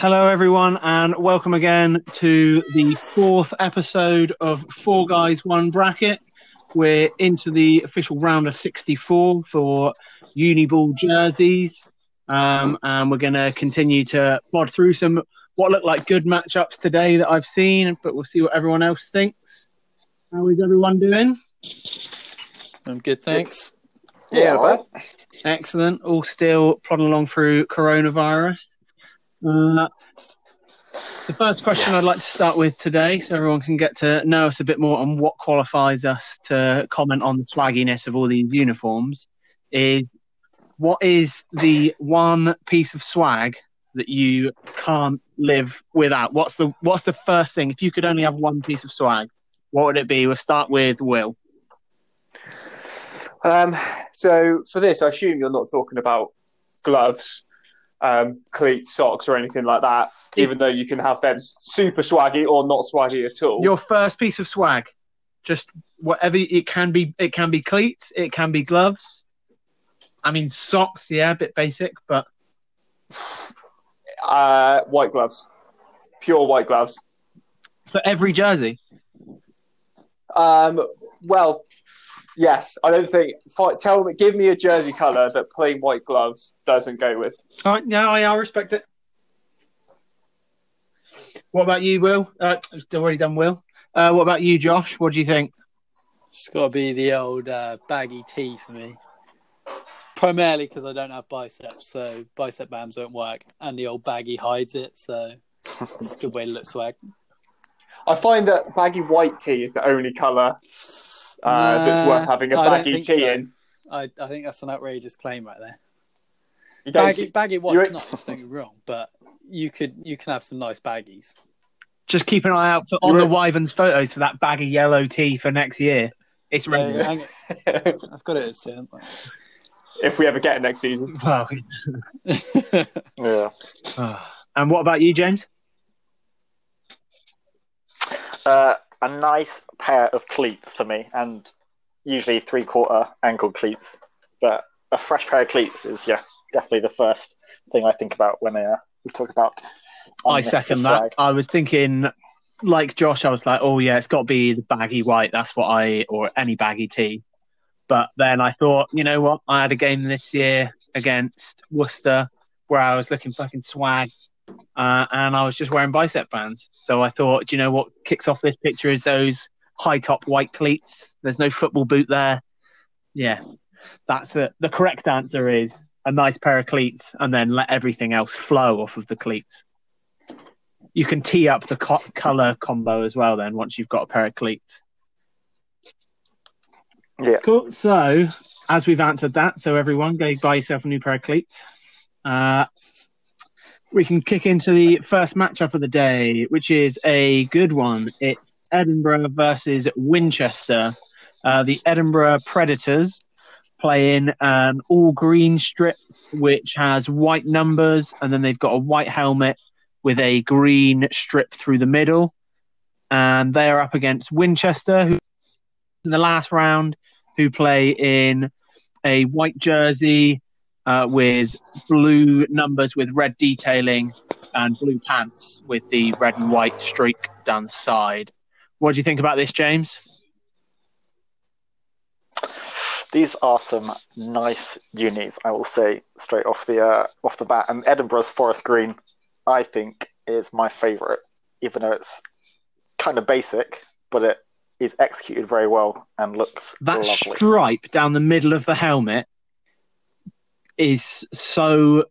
Hello, everyone, and welcome again to the fourth episode of Four Guys One Bracket. We're into the official round of 64 for Uniball jerseys, um, and we're going to continue to plod through some what look like good matchups today that I've seen, but we'll see what everyone else thinks. How is everyone doing? I'm good, thanks. Yeah, all Excellent. All still plodding along through coronavirus. Uh, the first question I'd like to start with today, so everyone can get to know us a bit more on what qualifies us to comment on the swagginess of all these uniforms, is what is the one piece of swag that you can't live without? What's the What's the first thing? If you could only have one piece of swag, what would it be? We'll start with Will. Um, so for this, I assume you're not talking about gloves, um, cleats, socks, or anything like that. Even though you can have them super swaggy or not swaggy at all. Your first piece of swag, just whatever it can be. It can be cleats. It can be gloves. I mean socks. Yeah, a bit basic, but Uh, white gloves, pure white gloves. for every jersey. Um, well, yes, I don't think. Tell me, give me a jersey color that plain white gloves doesn't go with. All right, yeah, I, I respect it. What about you, Will? Uh, I've already done Will. Uh, what about you, Josh? What do you think? It's got to be the old uh, baggy tee for me. Primarily because I don't have biceps, so bicep bands don't work, and the old baggy hides it, so it's a good way to look swag. I find that baggy white tee is the only color uh, that's worth having a baggy think tee so. in. I, I think that's an outrageous claim right there. You don't Baggy, see- baggy white's you're- don't get wrong, but you could you can have some nice baggies. Just keep an eye out for on You're- the Wyverns photos for that baggy yellow tee for next year. It's ready. yeah, hang it. I've got it. So. if we ever get it next season. Well, Yeah. and what about you, James? Uh, a nice pair of cleats for me, and usually three quarter ankle cleats. But a fresh pair of cleats is, yeah, definitely the first thing I think about when uh, we talk about. I second that. swag. I was thinking, like Josh, I was like, oh yeah, it's got to be the baggy white. That's what I or any baggy tee. But then I thought, you know what? I had a game this year against Worcester where I was looking fucking swag, uh, and I was just wearing bicep bands. So I thought, do you know what kicks off this picture is those high top white cleats. There's no football boot there. Yeah, that's it. The correct answer is a nice pair of cleats, and then let everything else flow off of the cleats you can tee up the co- color combo as well. Then once you've got a pair of cleats. Yeah. Cool. So as we've answered that, so everyone go buy yourself a new pair of cleats. Uh, we can kick into the first matchup of the day, which is a good one. It's Edinburgh versus Winchester. Uh, the Edinburgh Predators playing an all green strip, which has white numbers, and then they've got a white helmet with a green strip through the middle. And they are up against Winchester, who in the last round, who play in a white jersey uh, with blue numbers with red detailing and blue pants with the red and white streak down the side. What do you think about this, James? These are some nice unis, I will say straight off the uh, off the bat. And Edinburgh's forest green, I think, is my favourite, even though it's kind of basic, but it is executed very well and looks That lovely. stripe down the middle of the helmet is so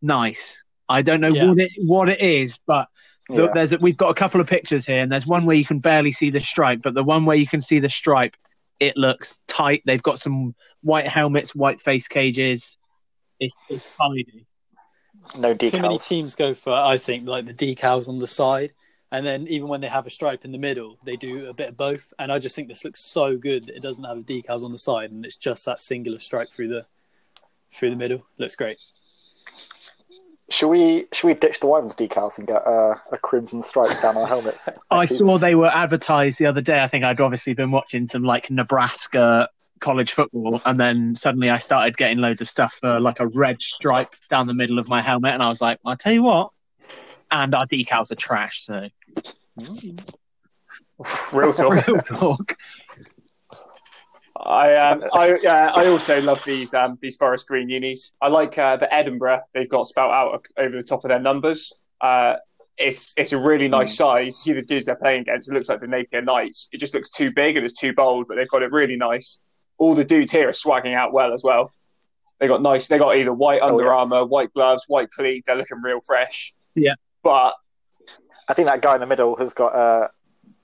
nice. I don't know Yeah. what it what it is, but the, Yeah. there's a, we've got a couple of pictures here, and there's one where you can barely see the stripe, but the one where you can see the stripe, it looks tight. They've got some white helmets, white face cages. It's, it's tidy. no decals. Too many teams go for, I think, like the decals on the side, and then even when they have a stripe in the middle, they do a bit of both. And I just think this looks so good that it doesn't have the decals on the side, and it's just that singular stripe through the through the middle. Looks great. Should we should we ditch the Wyverns decals and get uh, a crimson stripe down our helmets? I season? saw they were advertised the other day. I think I'd obviously been watching some like Nebraska college football, and then suddenly I started getting loads of stuff for like a red stripe down the middle of my helmet, and I was like, I'll tell you what, and our decals are trash. So Real talk. real talk. I um, I uh, I also love these um, these forest green unis. I like uh, the Edinburgh they've got spelt out over the top of their numbers. Uh, it's it's a really nice size. You see the dudes they're playing against. It looks like the Napier Knights. It just looks too big and it's too bold, but they've got it really nice. All the dudes here are swagging out well as well. They got nice. They got either white Oh, Under yes. Armour, white gloves, white cleats. They're looking real fresh. Yeah. but I think that guy in the middle has got uh,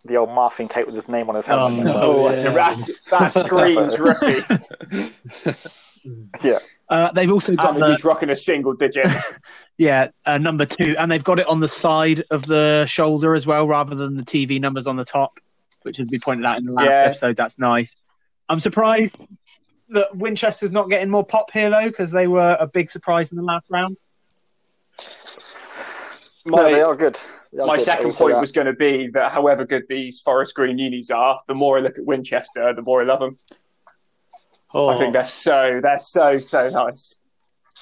the old masking tape with his name on his helmet. no. oh, yeah. that's, that screams rookie. yeah, Uh, they've also got and the, he's rocking a single digit. yeah uh, number two, and they've got it on the side of the shoulder as well, rather than the TV numbers on the top, which has been pointed out in the last Yeah. episode. That's nice. I'm surprised that Winchester's not getting more pop here though, because they were a big surprise in the last round. no, they are good. They are my good. Second point that. was going to be that however good these forest green unis are, the more I look at Winchester, the more I love them. Oh, I think they're so they're so so nice.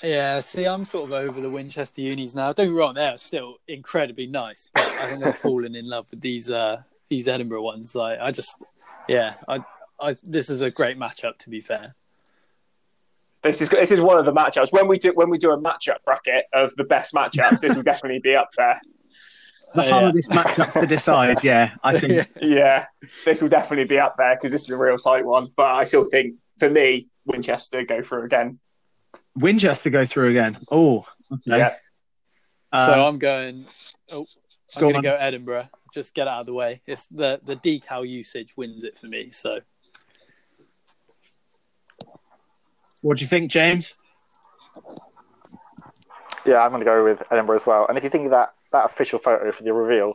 yeah. See, I'm sort of over the Winchester unis now. Don't get me wrong, they're still incredibly nice, but I think I've fallen in love with these uh, these Edinburgh ones. Like, I just, yeah, I, I, this is a great matchup. To be fair, This is this is one of the matchups when we do when we do a matchup bracket of the best matchups. this will definitely be up there. The Uh, hardest matchup to decide. Yeah, I think. Yeah. Yeah, this will definitely be up there because this is a real tight one. But I still think for me, Winchester go through again. Winchester go through again. Oh, okay. Yeah, Um, so I'm going. Oh, I'm go going to go Edinburgh. Just get out of the way. It's the the decal usage wins it for me. So what do you think, James? Yeah, I'm going to go with Edinburgh as well. And if you think of that that official photo for the reveal,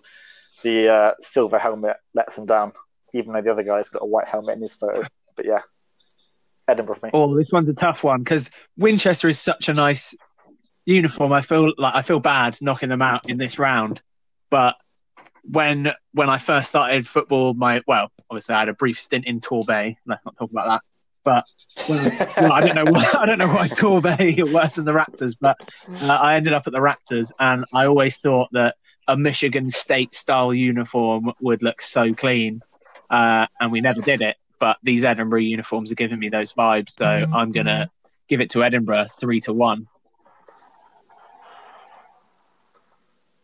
the uh, silver helmet lets him down, even though the other guy's got a white helmet in his photo. But yeah, Edinburgh for me. Oh, this one's a tough one because Winchester is such a nice uniform. I feel like I feel bad knocking them out in this round, but when when I first started football, my well, obviously I had a brief stint in Torbay. Let's not talk about that. But when, well, I don't know why I don't know why Torbay are worse than the Raptors, but uh, I ended up at the Raptors, and I always thought that a Michigan State style uniform would look so clean, uh, and we never did it. But these Edinburgh uniforms are giving me those vibes, so I'm gonna give it to Edinburgh three to one.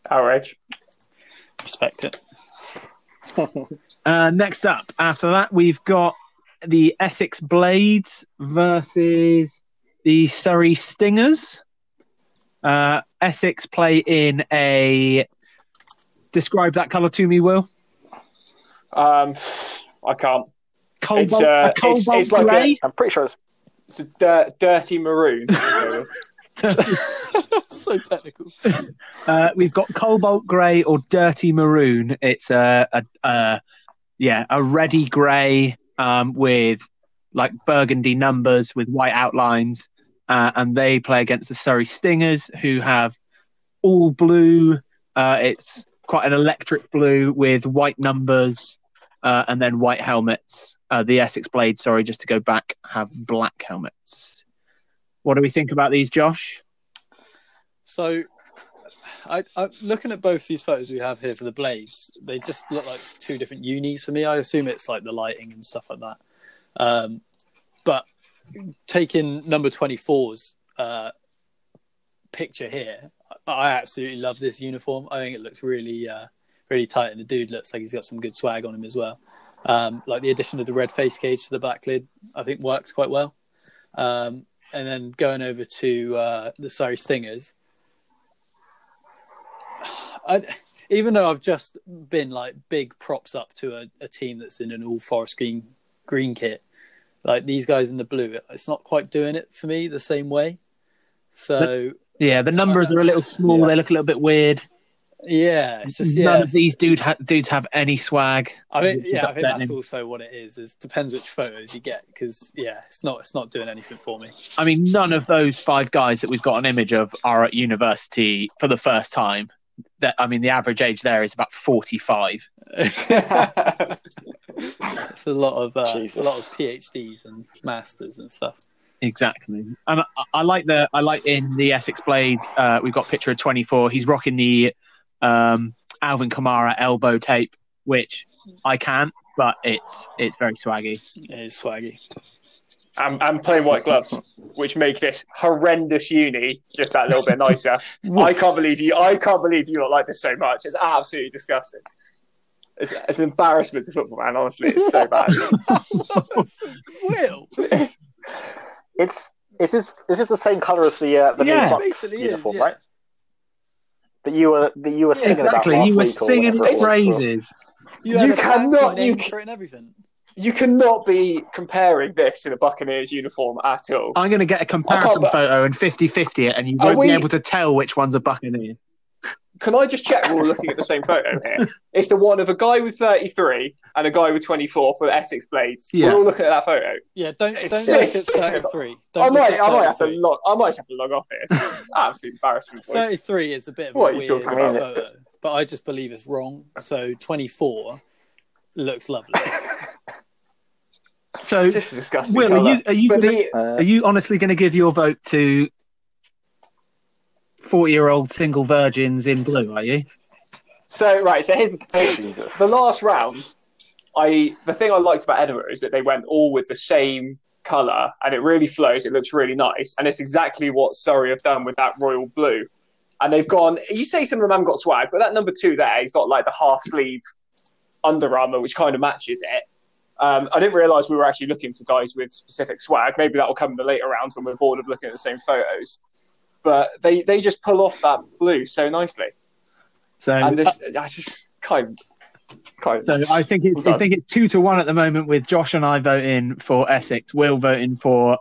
outrage. respect it. Uh, next up, after that, we've got the Essex Blades versus the Surrey Stingers. Uh, Essex play in a. Describe that colour to me, Will. Um, I can't. Cobalt, It's, uh, a cobalt it's like a- grey. I'm pretty sure it's It's a dir- dirty maroon. so technical. Uh, we've got cobalt grey or dirty maroon. It's a, a, a yeah, a reddy grey um, with like burgundy numbers with white outlines, uh, and they play against the Surrey Stingers, who have all blue. Uh, it's quite an electric blue with white numbers uh, and then white helmets. Uh, the Essex Blade, sorry, just to go back, have black helmets. What do we think about these, Josh? So, I, I looking at both these photos we have here for the blades. They just look like two different unis for me. I assume it's like the lighting and stuff like that. Um, but taking number 24's uh, picture here, I absolutely love this uniform. I think it looks really, uh, really tight, and the dude looks like he's got some good swag on him as well. Um, like the addition of the red face cage to the back lid, I think works quite well. Um, and then going over to uh, the Surrey Stingers, I, even though I've just been like big props up to a, a team that's in an all forest green green kit, like these guys in the blue, it's not quite doing it for me the same way. So Yeah, the numbers are a little small. Yeah. They look a little bit weird. yeah, it's just yeah. None of these dude ha- dudes have any swag. I mean, yeah, I think that's also what it is. It depends which photos you get because yeah, it's not it's not doing anything for me. I mean, none of those five guys that we've got an image of are at university for the first time. That I mean, the average age there is about forty-five. it's a lot of uh, a lot of PhDs and masters and stuff. Exactly, and I, I like the I like in the Essex Blades. Uh, we've got a picture of twenty-four. He's rocking the um, Alvin Kamara elbow tape, which I can't, but it's it's very swaggy. It is swaggy. I'm, I'm playing white gloves, which make this horrendous uni just that little bit nicer. I can't believe you. I can't believe you lot like this so much. It's absolutely disgusting. It's, it's an embarrassment to football, man. Honestly, it's so bad. Will. It's is this is this the same color as the uh, the Yeah, new Bucks basically is, uniform, yeah. right? That you were that you were Yeah, singing Exactly, about last you were week singing whatever it was. phrases. You, You cannot- you for it and everything. You cannot be comparing this in a Buccaneers uniform at all. I'm going to get a comparison photo and 50-50 it, and you won't we- be able to tell which one's a Buccaneer. Can I just check we're all looking at the same photo here? It's the one of a guy with 33 and a guy with 24 for the Essex Blades. Yeah. We're all looking at that photo. Yeah, don't It's- don't look it's- at 33. Don't I might, at I might have to log. I might have to log off here. It's, it's absolute embarrassment. 33 is a bit of What a weird talking about? photo, but I just believe it's wrong. So 24 looks lovely. So, It's just a disgusting. Will, colour. are you are you gonna, the, Uh, are you honestly going to give your vote to forty-year-old single virgins in blue? Are you? so right, so here's the, so Jesus. the last round. I the thing I liked about Edinburgh is that they went all with the same colour, and it really flows. It looks really nice, and it's exactly what Surrey have done with that royal blue. And they've gone. You say some of them haven't got swag, but that number two there, he's got like the half sleeve Under Armour, which kind of matches it. Um, I didn't realise we were actually looking for guys with specific swag. Maybe that will come in the later rounds when we're bored of looking at the same photos. But they, they just pull off that blue so nicely, So, and this I just kind kind. so I think it's Well I think it's two to one at the moment with Josh and I voting for Essex, Will voting for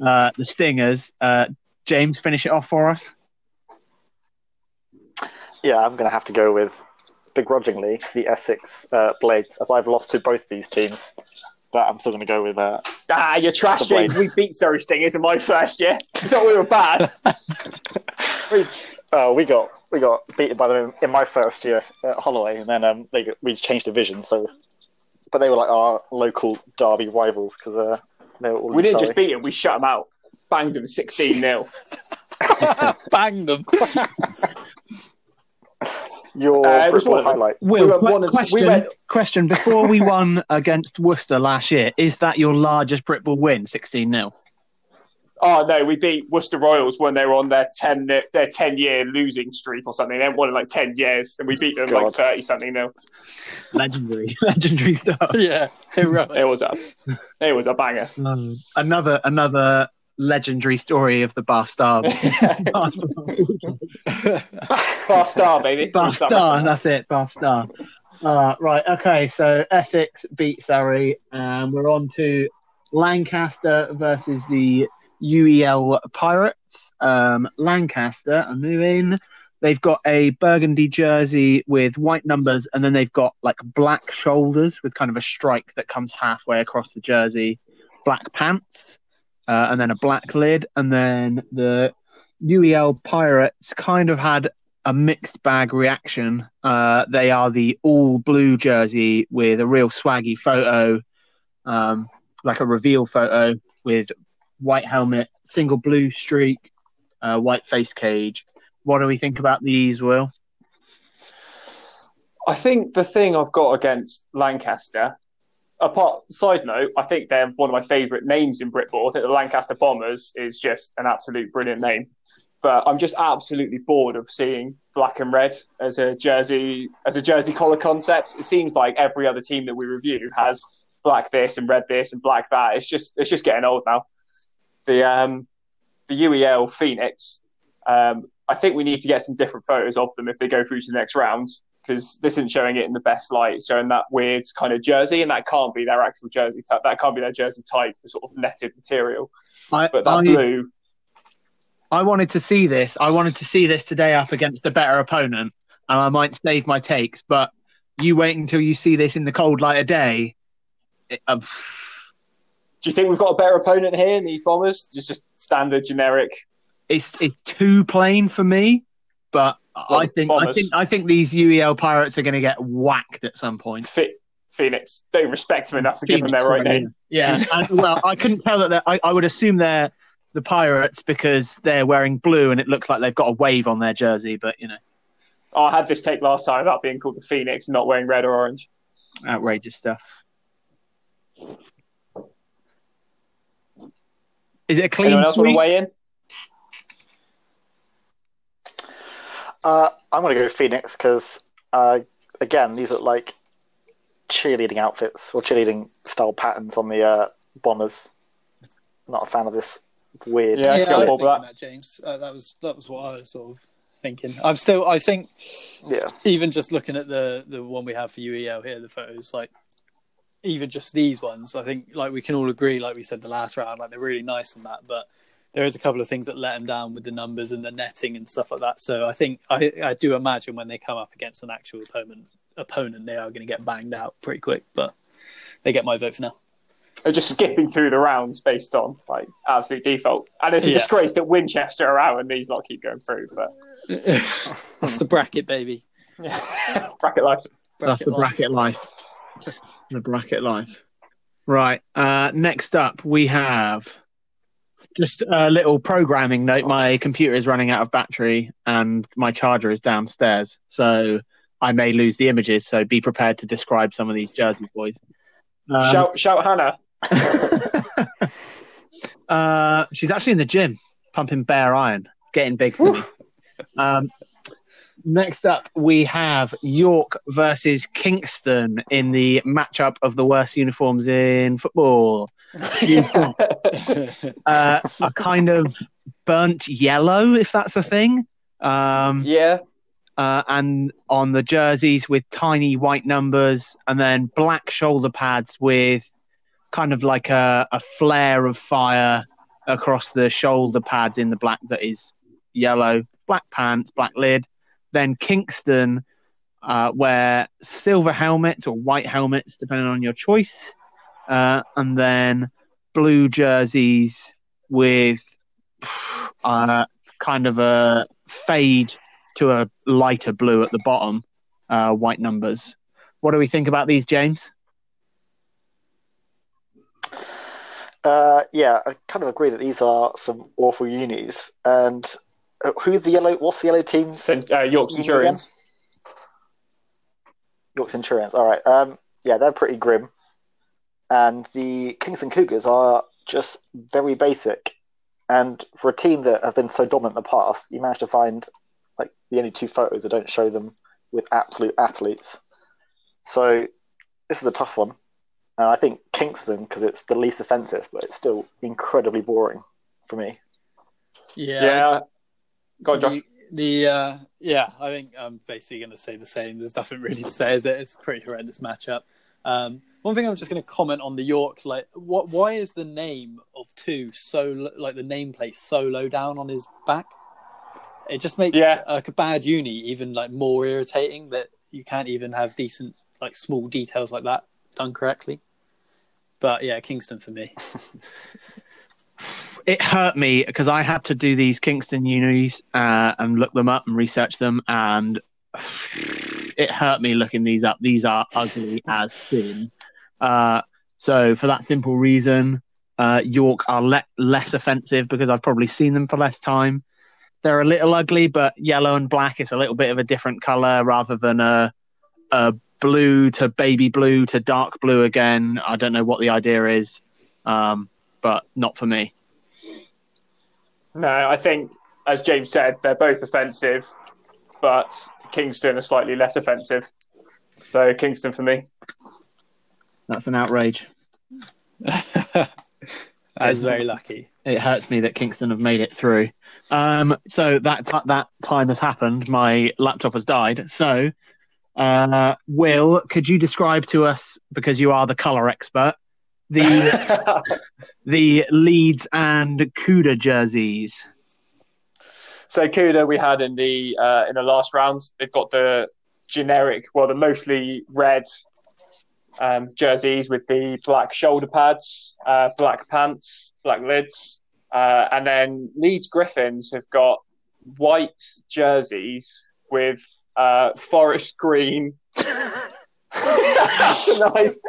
uh, the Stingers. Uh, James, finish it off for us. Yeah, I'm going to have to go with begrudgingly the Essex uh, Blades, as I've lost to both these teams. But I'm still going to go with. Uh, Ah, you're trash, The James. We beat Surrey Stingers in my first year. I thought we were bad. oh, we got we got beaten by them in my first year at Holloway, and then um, they got, we changed division. So, but they were like our local derby rivals because uh, they were all. we didn't Surrey. just beat them, we shut them out. Banged them 16 0. Banged them. Your Uh, Bristol one of them. highlight. Will, went que- one and- we question, went- question. Before we won against Worcester last year, is that your largest Britball win, 16 0? Oh, no, we beat Worcester Royals when they were on their 10 their 10 year losing streak or something. They hadn't won in like 10 years, and we beat them like 30 something nil. Legendary, legendary stuff. yeah, heroic. It was a, it was a banger. Um, another another legendary story of the Bath Star. Bath Bath Star, baby. Bath Star, that's it, Bath Star. Uh, right, okay, so Essex beat Surrey, and we're on to Lancaster versus the UEL Pirates. Um, Lancaster are moving. They've got a burgundy jersey with white numbers, and then they've got like black shoulders with kind of a strike that comes halfway across the jersey, black pants, uh, and then a black lid. And then the UEL Pirates kind of had a mixed bag reaction. Uh, they are the all blue jersey with a real swaggy photo, um, like a reveal photo with white helmet, single blue streak, uh, white face cage. What do we think about these, Will? I think the thing I've got against Lancaster, apart side note, I think they're one of my favourite names in Britball. I think the Lancaster Bombers is just an absolute brilliant name. But I'm just absolutely bored of seeing black and red as a jersey as a jersey collar concept. It seems like every other team that we review has black this and red this and black that. It's just it's just getting old now. The um the UEL Phoenix, um, I think we need to get some different photos of them if they go through to the next round because this isn't showing it in the best light. It's showing that weird kind of jersey, and that can't be their actual jersey type. That can't be their jersey type, the sort of netted material. I, But that I, blue, I wanted to see this. I wanted to see this today up against a better opponent, and I might save my takes. But you wait until you see this in the cold light of day. It, uh, do you think we've got a better opponent here in these bombers? Just just standard generic. it's it's too plain for me. But I think I think I think these UEL pirates are going to get whacked at some point. Fit Phoenix. Don't respect them enough to give them their right name. Yeah, and, well, I couldn't tell that. I, I would assume they're the pirates because they're wearing blue and it looks like they've got a wave on their jersey. But you know, I had this take last time about being called the Phoenix and not wearing red or orange. Outrageous stuff. Is it a clean Anyone else want to weigh in? Uh, I'm going to go Phoenix because, uh, again, these look like cheerleading outfits or cheerleading style patterns on the uh, bombers. Not a fan of this weird. Yeah, I yeah, I was Bob thinking that, James. Uh, that was that was what I was sort of thinking. I'm still. I think Yeah. even just looking at the the one we have for UEL here, the photos, like even just these ones, I think like we can all agree, like we said the last round, like they're really nice and that, but there is a couple of things that let them down with the numbers and the netting and stuff like that. So I think I I do imagine when they come up against an actual opponent opponent, they are going to get banged out pretty quick, but they get my vote for now. They're just skipping through the rounds based on like absolute default. And it's a Yeah. disgrace that Winchester are out and these lot keep going through. But That's the bracket, baby. bracket life. That's the life. bracket life. The bracket life. Right. Uh, next up, we have just a little programming note. My computer is running out of battery and my charger is downstairs. So I may lose the images. So be prepared to describe some of these jerseys, boys. Um, shout, shout Hannah. uh, she's actually in the gym, pumping bare iron, getting big. Um, next up, we have York versus Kingston in the matchup of the worst uniforms in football. Uh, a kind of burnt yellow, if that's a thing. Um, yeah. uh, and on the jerseys with tiny white numbers, and then black shoulder pads with kind of like a, a flare of fire across the shoulder pads in the black that is yellow, black pants, black lid. Then Kingston uh, wear silver helmets or white helmets, depending on your choice, uh, and then blue jerseys with uh, kind of a fade to a lighter blue at the bottom, uh, white numbers. What do we think about these, James? Uh, yeah, I kind of agree that these are some awful unis. And uh, who's the yellow? What's the yellow team? Cent- uh, York Centurions. York Centurions. All right. Um, yeah, they're pretty grim. And the Kingston Cougars are just very basic. And for a team that have been so dominant in the past, you manage to find like the only two photos that don't show them with absolute athletes. So this is a tough one. And I think Kingston because it's the least offensive, but it's still incredibly boring for me. Yeah. Yeah. Go on, Josh. The, the uh, yeah, I think I'm basically going to say the same. There's nothing really to say, is it? It's a pretty horrendous matchup. Um, one thing I'm just going to comment on the York, like, what? Why is the name of two so like the nameplate so low down on his back? It just makes Yeah. like a bad uni even like more irritating that you can't even have decent like small details like that done correctly. But yeah, Kingston for me. It hurt me because I had to do these Kingston unis uh, and look them up and research them, and it hurt me looking these up. These are ugly as sin. Uh, so for that simple reason, uh, York are le- less offensive because I've probably seen them for less time. They're a little ugly, but yellow and black is a little bit of a different color rather than a, a blue to baby blue to dark blue again. I don't know what the idea is, um, but not for me. No, I think, as James said, they're both offensive, but Kingston are slightly less offensive. So Kingston for me. That's an outrage. that is very lucky. It hurts me that Kingston have made it through. Um, so that t- that time has happened. My laptop has died. So, uh, Will, could you describe to us, because you are the color expert, the the Leeds and Cuda jerseys? So Cuda we had in the uh, in the last round. They've got the generic, well, the mostly red um, jerseys with the black shoulder pads, uh, black pants, black lids, uh, and then Leeds Griffins have got white jerseys with uh, forest green. That's a nice.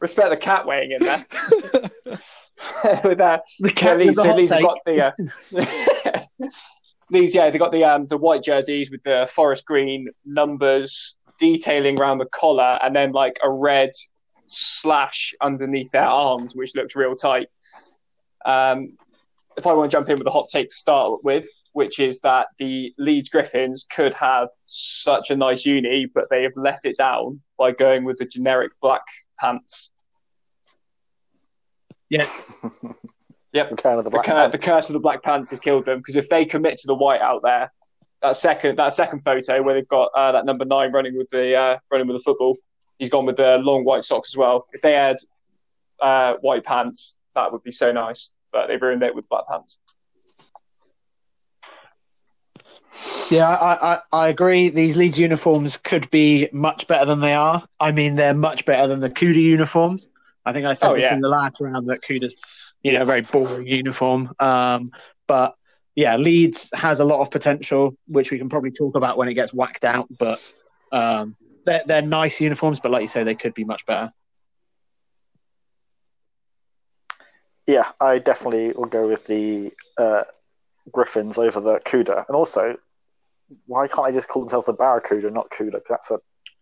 Respect the cat weighing in there. with uh, The yeah, cat Leeds, with the so hot Leeds have got the uh, these, yeah, they got the um, the white jerseys with the forest green numbers detailing around the collar, and then like a red slash underneath their arms, which looks real tight. Um, if I want to jump in with a hot take to start with, which is that the Leeds Griffins could have such a nice uni, but they have let it down by going with the generic black pants. Yeah. Yep. Return of the The, Black cur- Panther. the curse of the Black Pants has killed them because if they commit to the white out there, that second that second photo where they've got uh, that number nine running with the uh, running with the football, he's gone with the long white socks as well. If they had uh, white pants, that would be so nice. But they've ruined it with black pants. Yeah, I, I, I agree. These Leeds uniforms could be much better than they are. I mean, they're much better than the Cuda uniforms. I think I said Oh, this yeah. in the last round that Cuda's, you know, a very boring uniform. Um, but yeah, Leeds has a lot of potential, which we can probably talk about when it gets whacked out. But um, they're they're nice uniforms, but like you say, they could be much better. Yeah, I definitely will go with the uh, Griffins over the Cuda. And also, why can't they just call themselves the Barracuda, not Cuda? 'Cause that's a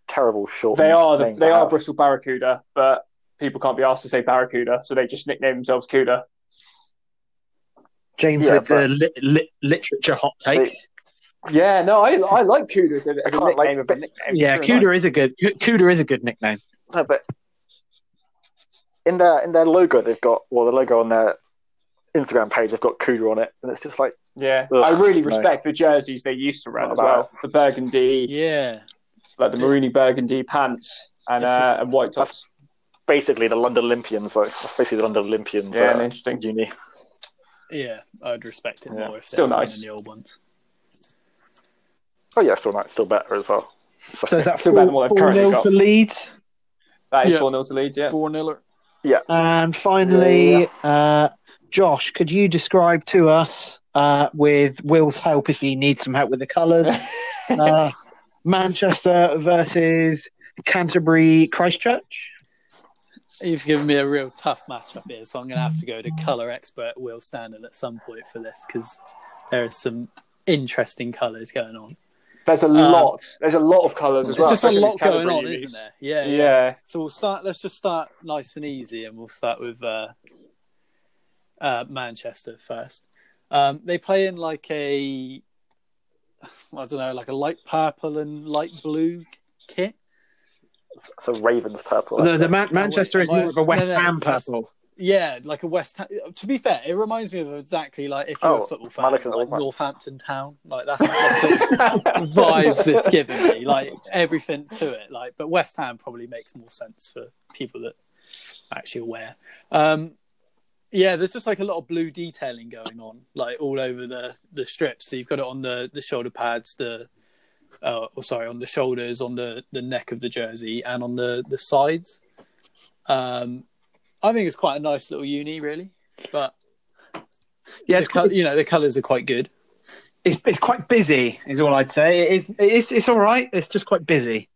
terrible short. They are the, name they are have. Bristol Barracuda, but people can't be asked to say Barracuda, so they just nickname themselves Cuda. James Yeah, with the li- li- literature hot take. They- Yeah, no, I I like Cuda as a, as a I can't, like, nickname of a nickname. yeah, It's really Cuda nice. is a good Cuda is a good nickname. No, but in their in their logo, they've got well, the logo on their Instagram page, they've got Cuda on it, and it's just like Yeah, Ugh, I really no. respect the jerseys they used to run Not as about well. The burgundy, Yeah. like the maroony burgundy pants and uh, is- and white tops. basically the London Olympians. Like basically the London Olympians. Yeah, uh, interesting. uni. Yeah, I'd respect it Yeah. more if Still nice. than the old ones. Oh yeah, still nice, still better as well. So is that Still better than four, what they've four currently nil got. to Leeds? That is Yeah. four 0 to Leeds. Yeah. Four niller. And finally, Uh, Josh, could you describe to us, uh, with Will's help if he needs some help with the colours, uh, Manchester versus Canterbury Christ Church? You've given me a real tough matchup here, so I'm going to have to go to colour expert Will Standard at some point for this because there are some interesting colours going on. There's a lot. There's a lot of colours as well. Um, just a lot going on, unis. isn't there? Yeah, Yeah. So we'll start. Let's just start nice and easy, and we'll start with uh, uh, Manchester first. Um, they play in like a, I don't know, like a light purple and light blue kit. So Ravens purple. The, I'd the. Man- Manchester is Am I- more of a West no, no, Ham purple. Yeah, like a West. Ham. To be fair, it reminds me of exactly like if you're Oh, a football am I fan, looking at like right- Northampton Town. Like that's, that's sort of vibes it's giving me, like everything to it. Like, but West Ham probably makes more sense for people that are actually aware. Um, yeah, there's just like a lot of blue detailing going on, like all over the the strips. So you've got it on the the shoulder pads, the uh, or sorry, on the shoulders, on the the neck of the jersey, and on the the sides. Um, I think it's quite a nice little uni, really. But Yeah, the col- you know the colours are quite good. it's, it's quite busy, is all I'd say. It is, it's, it's all right. It's just quite busy.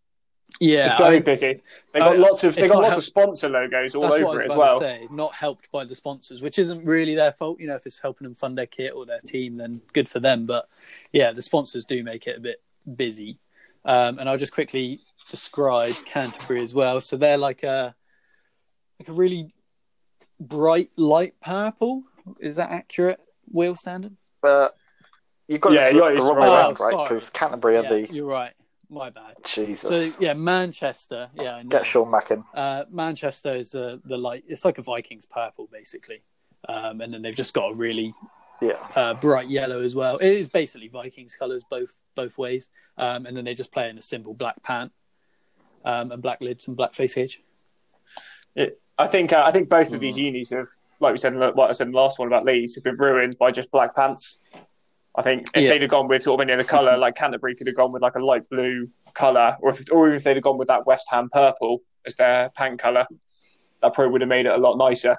Yeah, It's very I- busy. They got I- lots of they got lots how- of sponsor logos all That's what I over it as well. to say. Not helped by the sponsors, which isn't really their fault. You know, if it's helping them fund their kit or their team, then good for them. But yeah, the sponsors do make it a bit busy. Um, and I'll just quickly describe Canterbury as well. So they're like a like a really bright light purple. Is that accurate? Will Standard? But you've got Yeah, to you're- the wrong oh, way around, right? Because Canterbury are Yeah, the you're right. My bad. Jesus. So yeah, Manchester. Yeah, I know. Get Sean Mackin. Uh, Manchester is uh, the light. It's like a Vikings purple, basically, um, and then they've just got a really Yeah. uh, bright yellow as well. It is basically Vikings colours both both ways, um, and then they just play in a simple black pant um, and black lids and black face cage. It, I think uh, I think both of these Hmm. unis have, like we said, like I said in the last one about Leeds, have been ruined by just black pants. I think if Yeah. they'd have gone with sort of any other colour, like Canterbury could have gone with like a light blue colour, or if or if they'd have gone with that West Ham purple as their pant colour, that probably would have made it a lot nicer.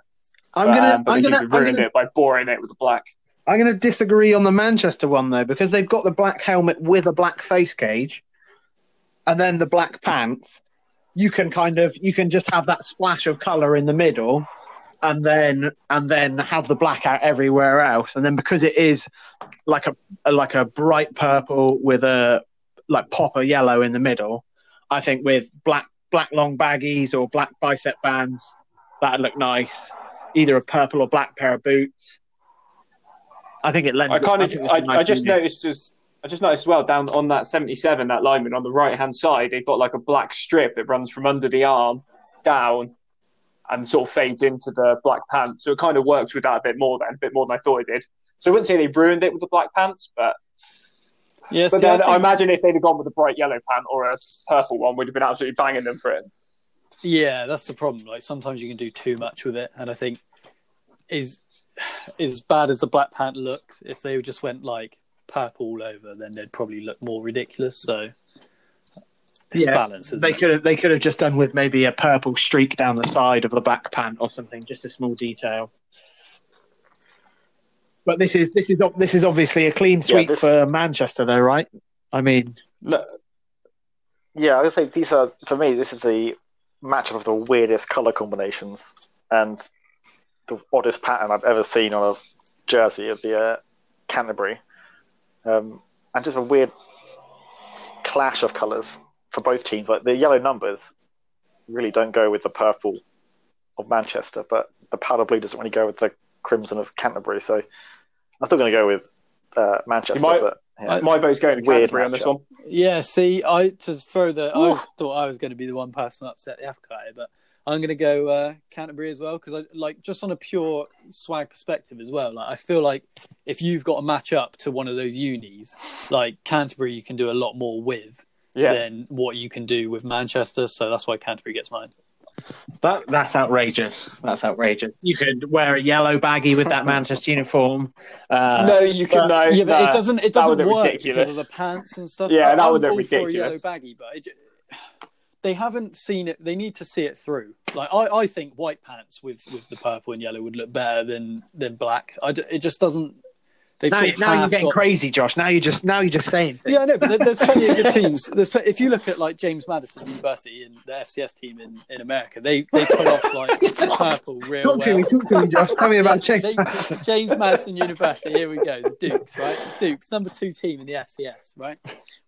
I'm But, gonna, um, but I'm gonna, seem I'm gonna, it by boring it with the black. I'm gonna disagree on the Manchester one though because they've got the black helmet with a black face cage, and then the black pants. You can kind of, you can just have that splash of color in the middle, and then and then have the blackout everywhere else, and then because it is like a, a like a bright purple with a like popper yellow in the middle, I think with black black long baggies or black bicep bands, that'd look nice. Either a purple or black pair of boots. I think it lends. I kind of, think it's a I, nice I just noticed as I just noticed as well down on that 77, that lineman on the right hand side, they've got like a black strip that runs from under the arm down and sort of fades into the black pants. So it kind of works with that a bit more then, a bit more than I thought it did. So I wouldn't say they ruined it with the black pants, but Yeah, but see, I then I, think- imagine if they'd have gone with a bright yellow pant or a purple one, we'd have been absolutely banging them for it. Yeah, that's the problem. Like sometimes you can do too much with it, and I think is as bad as the black pant looked. If they just went like purple all over, then they'd probably look more ridiculous. So this Yeah, balance is They could have they could have just done with maybe a purple streak down the side of the back pant or something, just a small detail. But this is this is this is obviously a clean sweep this- for Manchester, though, right? I mean, Look, Yeah, I would say these are for me. This is a matchup of the weirdest color combinations and the oddest pattern I've ever seen on a jersey of the uh, Canterbury, um, and just a weird clash of colors for both teams. Like the yellow numbers really don't go with the purple of Manchester, but the powder blue doesn't really go with the crimson of Canterbury. So I'm still going to go with uh, Manchester. might- but yeah. my vote's going to Weird Canterbury on this one. Yeah, see, I to throw the, I was, thought I was going to be the one person upset the apple cart, but I'm going to go uh, Canterbury as well because I like just on a pure swag perspective as well. Like I feel like if you've got a match up to one of those unis, like Canterbury, you can do a lot more with Yeah. than what you can do with Manchester. So that's why Canterbury gets mine. that that's outrageous. That's outrageous. You could wear a yellow baggy with that Manchester uniform. Uh, no, you can no. yeah, but nah. it doesn't. It doesn't work ridiculous. because of the pants and stuff. Yeah, I- that I'm would look all for a yellow baggy, but it, ju- they haven't seen it. They need to see it through. Like I, I think white pants with with the purple and yellow would look better than than black. I d it just doesn't. They've now, sort of now you're getting got- crazy, Josh. Now you're just now you're just saying things. Yeah, I know, but there's plenty of good teams. There's pl- if you look at like James Madison University and the FCS team in, in America, they they pull off like purple real Talk to me, talk to me, Josh. Tell me about They- James. they- Madison. James Madison University. Here we go. The Dukes, right? The Dukes, number two team in the FCS, right?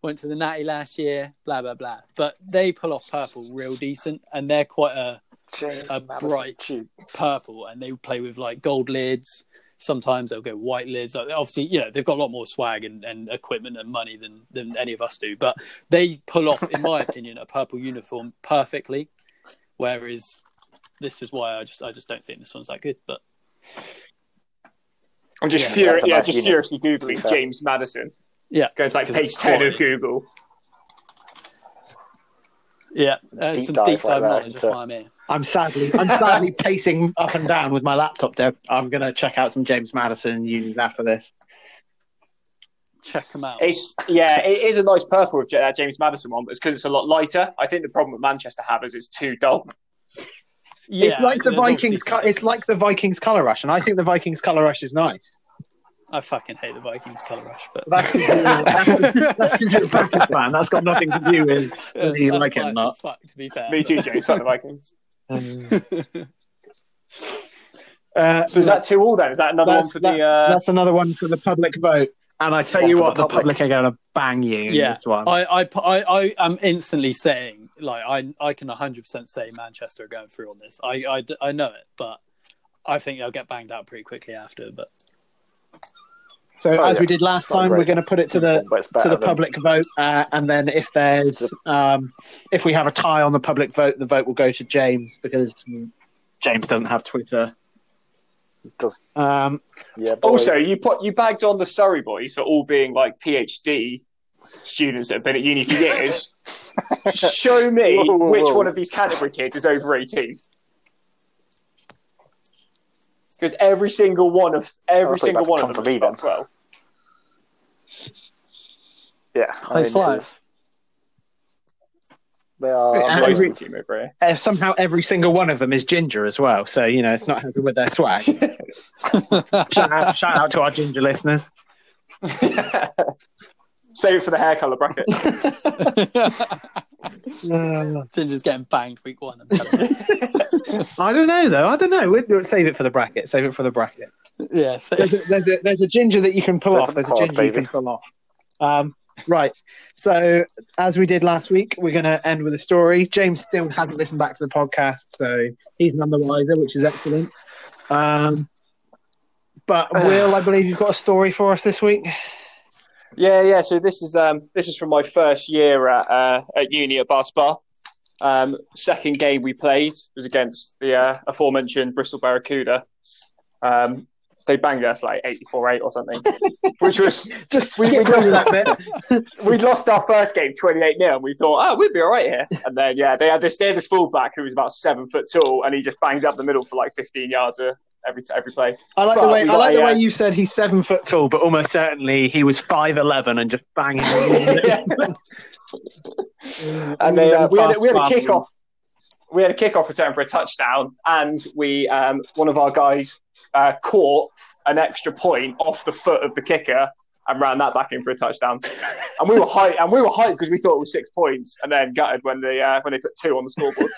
Went to the Natty last year. Blah blah blah. But they pull off purple real decent, and they're quite a James a Madison bright- Tube. purple, and they play with like gold lids. Sometimes they'll go white lids. Obviously, you know they've got a lot more swag and, and equipment and money than than any of us do. But they pull off, in my opinion, a purple uniform perfectly. Whereas this is why I just I just don't think this one's that good. But I'm just Yeah, furi- yeah, just unit, seriously googling fair. James Madison. Yeah, goes like page ten of. Google. yeah, uh, Deep some dive deep dive there knowledge. That's why I'm here. I'm sadly, I'm sadly pacing up and down with my laptop. There, I'm going to check out some James Madison unis after this. Check them out. It's yeah, it is a nice purple with uh, that James Madison one, but it's because it's a lot lighter. I think the problem that Manchester have is it's too dull. Yeah, it's like the Vikings. Co- it's like the Vikings color rush, and I think the Vikings color rush is nice. I fucking hate the Vikings color rush, but That's that's, that's because you're a Packers fan. That's got nothing to do with whether you That's like it or not. as fuck, to be fair. Me too, James. Fuck the Vikings. Uh, So is that two all then? Is that another one that's, for that's, the? Uh... that's another one for the public vote. And I tell One you what, the the public. public are going to bang you in Yeah, this one. I, I, I, I am instantly saying, like, I, I can 100% say Manchester are going through on this. I, I, I know it, but I think they'll get banged out pretty quickly after. But so Oh, as yeah. we did last time, great. we're going to put it to the to better the than- public vote, uh, and then if there's um, if we have a tie on the public vote, the vote will go to James because James doesn't have Twitter. Does- Um, Yeah, but Also, you put you bagged on the Surrey boys for all being like PhD students that have been at uni for years. Show me Whoa, whoa, which whoa. one of these Canterbury kids is over eighteen. Because every single one of every single one of them is for me about twelve. yeah, I mean, flyers. They are. And every- team over here. uh, somehow every single one of them is ginger as well, so you know it's not helping with their swag. shout, out, shout out to our ginger listeners. Save it for the hair color bracket. Ginger's getting banged week one. I'm. I don't know though. I don't know. We'll save it for the bracket. Save it for the bracket. Yeah, so, There's a, there's a, there's a ginger that you can pull Second off. There's a part, ginger you can pull off. Um, right. So as we did last week, we're going to end with a story. James still hasn't listened back to the podcast, so he's none the wiser, which is excellent. Um, but Will, I believe you've got a story for us this week. Yeah, yeah. So this is um this is from my first year at uh, at uni at Bath Spa. Um, second game we played was against the uh, aforementioned Bristol Barracuda. Um, they banged us like 84-8 or something, which was Just We- we just- that bit. we lost our first game 28 0 and we thought, oh, we'd be all right here. And then, yeah, they had this, they had this fullback who was about seven foot tall and he just banged up the middle for like 15 yards uh, every every play. I like the way I like the a, way uh, you said he's seven foot tall, but almost certainly he was five eleven and just banging. And they, uh, we, had, a- we had a kickoff. We had a kickoff return for a touchdown, and we um, one of our guys uh, caught an extra point off the foot of the kicker and ran that back in for a touchdown. And we were hyped, and we were hyped because we thought it was six points, and then gutted when they uh, when they put two on the scoreboard.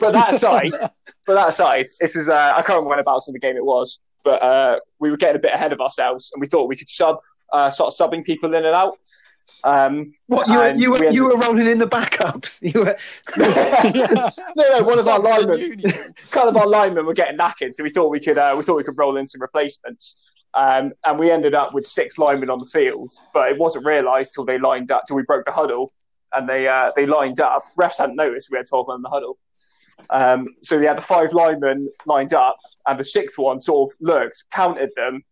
but that aside, but that aside, this was uh, I can't remember whenabouts in the game it was, but uh, we were getting a bit ahead of ourselves, and we thought we could sub uh, sort of subbing people in and out. Um, What you were, you were we you were rolling in the backups. You were no, no, one of our linemen, kind of our linemen were getting knackered, so we thought we could uh, we thought we could roll in some replacements. Um, and we ended up with six linemen on the field, but it wasn't realised till they lined up till we broke the huddle, and they uh, they lined up. Refs hadn't noticed we had twelve men in the huddle, um, so we had the five linemen lined up, and the sixth one sort of looked, counted them,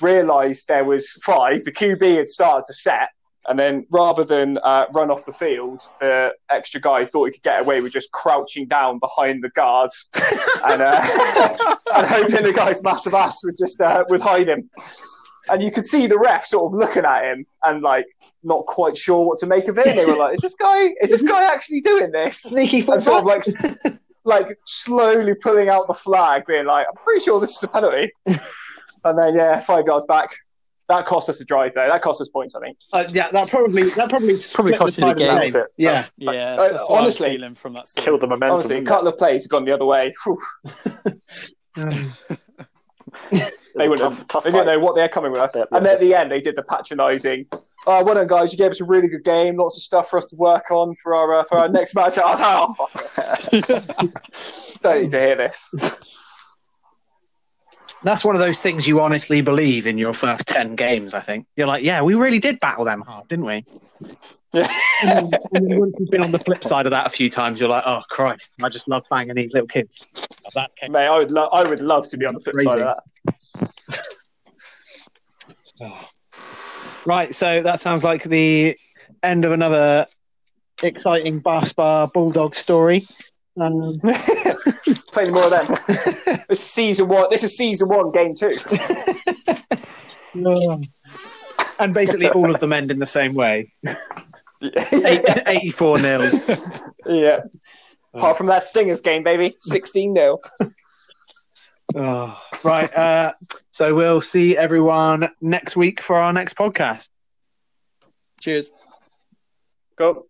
realised there was five. The QB had started to set, and then rather than uh, run off the field, the extra guy thought he could get away with just crouching down behind the guards and, uh, and hoping the guy's massive ass would just uh, would hide him. And you could see the ref sort of looking at him and like not quite sure what to make of it. And they were like, "Is this guy? Is this guy actually doing this?" sneaky And sort of like like slowly pulling out the flag, being like, "I'm pretty sure this is a penalty." and then yeah, five yards back. That cost us a drive though. That cost us points, I think. Uh, yeah, that probably that probably Probably cost the you the game. That was it. Yeah. That's- Yeah, Uh, that's what honestly- I'm feeling from that. Story. Kill the momentum. Honestly, a couple of plays have gone the other way. Whew. It? They wouldn't. tough, tough They didn't know what they're coming with us. Yeah, And then at the end, they did the patronising. Oh, well done, guys. You gave us a really good game. Lots of stuff for us to work on for our uh, for our next match. I was like, oh, fuck. Don't need to hear this. That's one of those things you honestly believe in your first ten games. I think you're like, yeah, we really did battle them hard, didn't we? And, then, and then once you've been on the flip side of that a few times, you're like, oh Christ, I just love banging these little kids. That came- Mate, I would, lo- I would love to be on the flip side of that. Right, so that sounds like the end of another exciting Bath Spa Bulldog story. Um, Play more of them. this is season one. This is season one, game two. and basically all of them end in the same way. yeah. 84 nil. yeah. Apart from that singers game, baby, sixteen 0 Oh, right, uh, so we'll see everyone next week for our next podcast. Cheers. Go.